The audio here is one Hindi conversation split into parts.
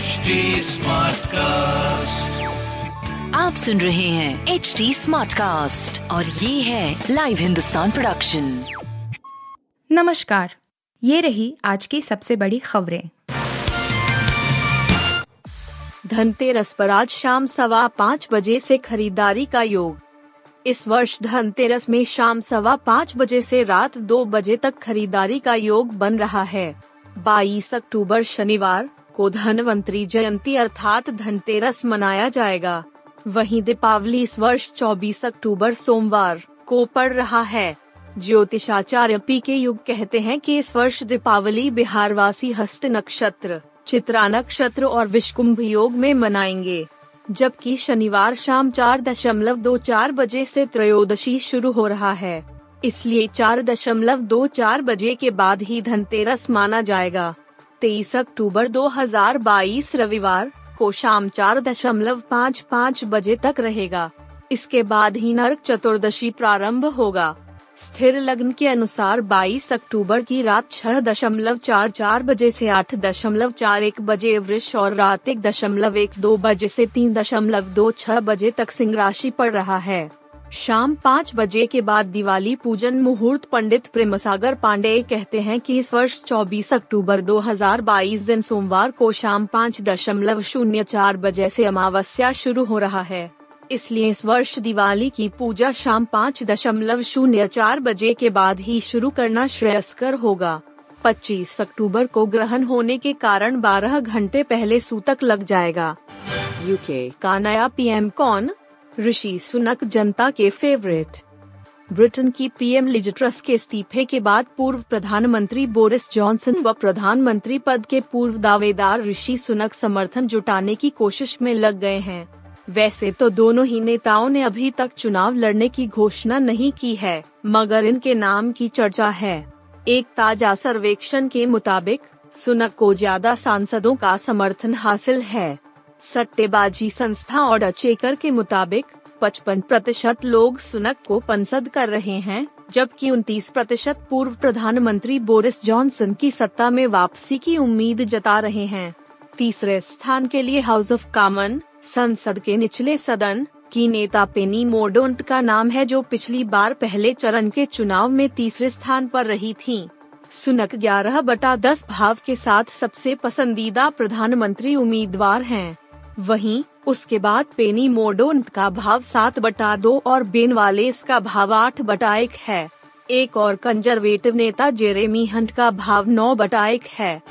HD कास्ट आप सुन रहे हैं एच डी स्मार्ट कास्ट और ये है लाइव हिंदुस्तान प्रोडक्शन नमस्कार। ये रही आज की सबसे बड़ी खबरें। धनतेरस पर आज शाम सवा पाँच बजे से खरीदारी का योग। इस वर्ष धनतेरस में शाम सवा पाँच बजे से रात दो बजे तक खरीदारी का योग बन रहा है। 22 अक्टूबर शनिवार को धनवंतरी जयंती अर्थात धनतेरस मनाया जाएगा। वहीं दीपावली इस वर्ष 24 अक्टूबर सोमवार को पड़ रहा है। ज्योतिषाचार्य पी के युग कहते हैं कि इस वर्ष दीपावली बिहारवासी हस्त नक्षत्र, चित्रा नक्षत्र और विश्वकुंभ योग में मनाएँगे। जबकि शनिवार शाम चार दशमलव दो चार बजे से त्रयोदशी शुरू हो रहा है। इसलिए चार दशमलव दो चार बजे के बाद ही धनतेरस माना जाएगा। तेईस अक्टूबर 2022 रविवार को शाम चार दशमलव पाँच पाँच बजे तक रहेगा। इसके बाद ही नरक चतुर्दशी प्रारंभ होगा। स्थिर लग्न के अनुसार 22 अक्टूबर की रात छह दशमलव चार चार बजे से आठ दशमलव चार एक बजे वृक्ष और रात एक दशमलव एक दो बजे से तीन दशमलव दो छह बजे तक सिंह राशि पड़ रहा है। शाम पाँच बजे के बाद दिवाली पूजन मुहूर्त पंडित प्रेम सागर पांडे कहते हैं कि इस वर्ष 24 अक्टूबर 2022 दिन सोमवार को शाम पाँच दशमलव शून्य चार बजे से अमावस्या शुरू हो रहा है। इसलिए इस वर्ष दिवाली की पूजा शाम पाँच दशमलव शून्य चार बजे के बाद ही शुरू करना श्रेयस्कर होगा। 25 अक्टूबर को ग्रहण होने के कारण 12 घंटे पहले सूतक लग जाएगा। यूके का नया पीएम कौन? ऋषि सुनक जनता के फेवरेट ब्रिटेन की पीएम लिज ट्रस के इस्तीफे के बाद पूर्व प्रधानमंत्री बोरिस जॉनसन व प्रधानमंत्री पद के पूर्व दावेदार ऋषि सुनक समर्थन जुटाने की कोशिश में लग गए हैं। वैसे तो दोनों ही नेताओं ने अभी तक चुनाव लड़ने की घोषणा नहीं की है, मगर इनके नाम की चर्चा है। एक ताज़ा सर्वेक्षण के मुताबिक, सुनक को ज़्यादा सांसदों का समर्थन हासिल है। सट्टेबाजी संस्था ऑर्डर चेकर के मुताबिक 55 प्रतिशत लोग सुनक को पंसद कर रहे हैं, जबकि 29 प्रतिशत पूर्व प्रधानमंत्री बोरिस जॉनसन की सत्ता में वापसी की उम्मीद जता रहे हैं तीसरे स्थान के लिए हाउस ऑफ़ कॉमन, संसद के निचले सदन, की नेता पेनी मोडोंट का नाम है जो पिछली बार पहले चरण के चुनाव में तीसरे स्थान पर रही थी सुनक 11 बटा 10 भाव के साथ सबसे पसंदीदा प्रधानमंत्री उम्मीदवार हैं। वहीं, उसके बाद पेनी मोडोन का भाव सात बटा दो और बेन वाले का भाव आठ बटा एक है। एक और कंजर्वेटिव नेता जेरेमी हंट का भाव नौ बटा एक है।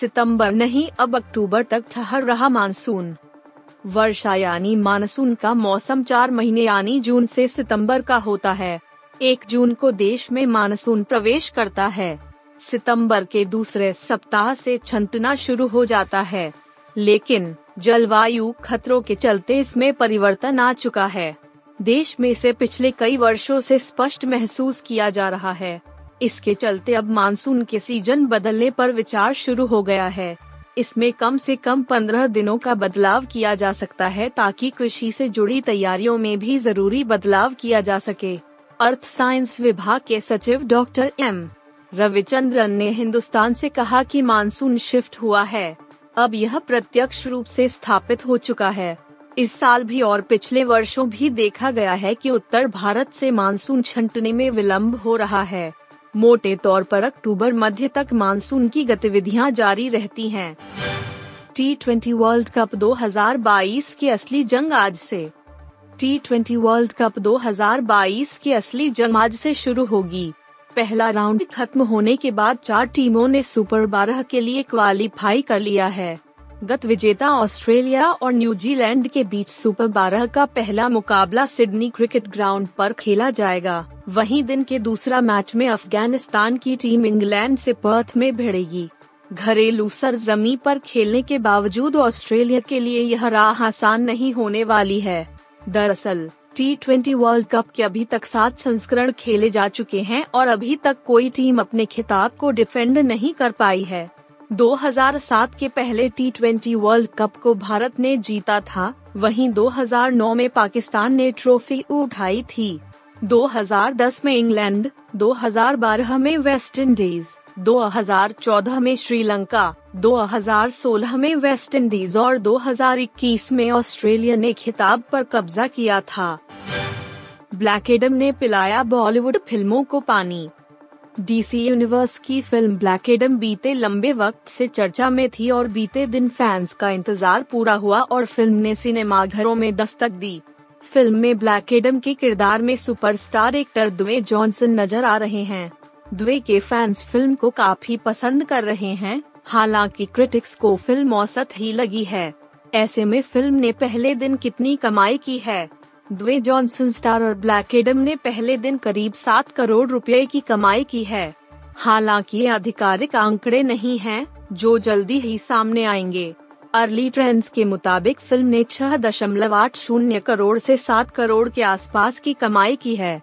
सितंबर नहीं, अब अक्टूबर तक ठहर रहा मानसून। वर्षा यानी मानसून का मौसम चार महीने यानी जून से सितंबर का होता है। एक जून को देश में मानसून प्रवेश करता है। सितंबर के दूसरे सप्ताह से छंतना शुरू हो जाता है। लेकिन जलवायु खतरों के चलते इसमें परिवर्तन आ चुका है। देश में इसे पिछले कई वर्षों से स्पष्ट महसूस किया जा रहा है। इसके चलते अब मानसून के सीज़न बदलने पर विचार शुरू हो गया है। इसमें कम से कम पंद्रह दिनों का बदलाव किया जा सकता है ताकि कृषि से जुड़ी तैयारियों में भी ज़रूरी बदलाव किया जा सके। अर्थ साइंस विभाग के सचिव डॉक्टर एम रविचंद्रन ने हिंदुस्तान से कहा कि मानसून शिफ्ट हुआ है। अब यह प्रत्यक्ष रूप से स्थापित हो चुका है। इस साल भी और पिछले वर्षों भी देखा गया है कि उत्तर भारत से मानसून छंटने में विलंब हो रहा है। मोटे तौर पर अक्टूबर मध्य तक मानसून की गतिविधियाँ जारी रहती हैं। टी ट्वेंटी वर्ल्ड कप 2022 की असली जंग आज से। टी ट्वेंटी वर्ल्ड कप 2022 की असली जंग आज से शुरू होगी। पहला राउंड खत्म होने के बाद चार टीमों ने सुपर बारह के लिए क्वालिफाई कर लिया है। गत विजेता ऑस्ट्रेलिया और न्यूजीलैंड के बीच सुपर बारह का पहला मुकाबला सिडनी क्रिकेट ग्राउंड पर खेला जाएगा। वहीं दिन के दूसरा मैच में अफ़गानिस्तान की टीम इंग्लैंड से पर्थ में भिड़ेगी। घरेलू सरजमी पर खेलने के बावजूद ऑस्ट्रेलिया के लिए यह राह आसान नहीं होने वाली है। दरअसल टी ट्वेंटी वर्ल्ड कप के अभी तक सात संस्करण खेले जा चुके हैं और अभी तक कोई टीम अपने खिताब को डिफेंड नहीं कर पाई है। 2007 के पहले टी ट्वेंटी वर्ल्ड कप को भारत ने जीता था, वहीं 2009 में पाकिस्तान ने ट्रॉफी उठाई थी। 2010 में इंग्लैंड 2012 में वेस्ट इंडीज। 2014 में श्रीलंका 2016 में वेस्ट इंडीज और 2021 में ऑस्ट्रेलिया ने खिताब पर कब्जा किया था। ब्लैक एडम ने पिलाया बॉलीवुड फ़िल्मों को पानी। डीसी यूनिवर्स की फ़िल्म ब्लैक एडम बीते लंबे वक्त से चर्चा में थी और बीते दिन फैंस का इंतज़ार पूरा हुआ और फ़िल्म ने सिनेमाघरों में दस्तक दी। फ़िल्म में ब्लैक एडम के किरदार में सुपरस्टार एक्टर द्वे जॉनसन नज़र आ रहे हैं। द्वे के फैंस फ़िल्म को काफ़ी पसंद कर रहे हैं हालाँकि क्रिटिक्स को फ़िल्म औसत ही लगी है। ऐसे में फ़िल्म ने पहले दिन कितनी कमाई की है? द्वे जॉनसन स्टार और ब्लैक एडम ने पहले दिन करीब सात करोड़ रुपए की कमाई की है। हालाँकि ये आधिकारिक आंकड़े नहीं हैं, जो जल्दी ही सामने आएँगे। अर्ली ट्रेंड्स के मुताबिक फ़िल्म ने छह दशमलव आठ शून्य करोड़ से सात करोड़ के आसपास की कमाई की है।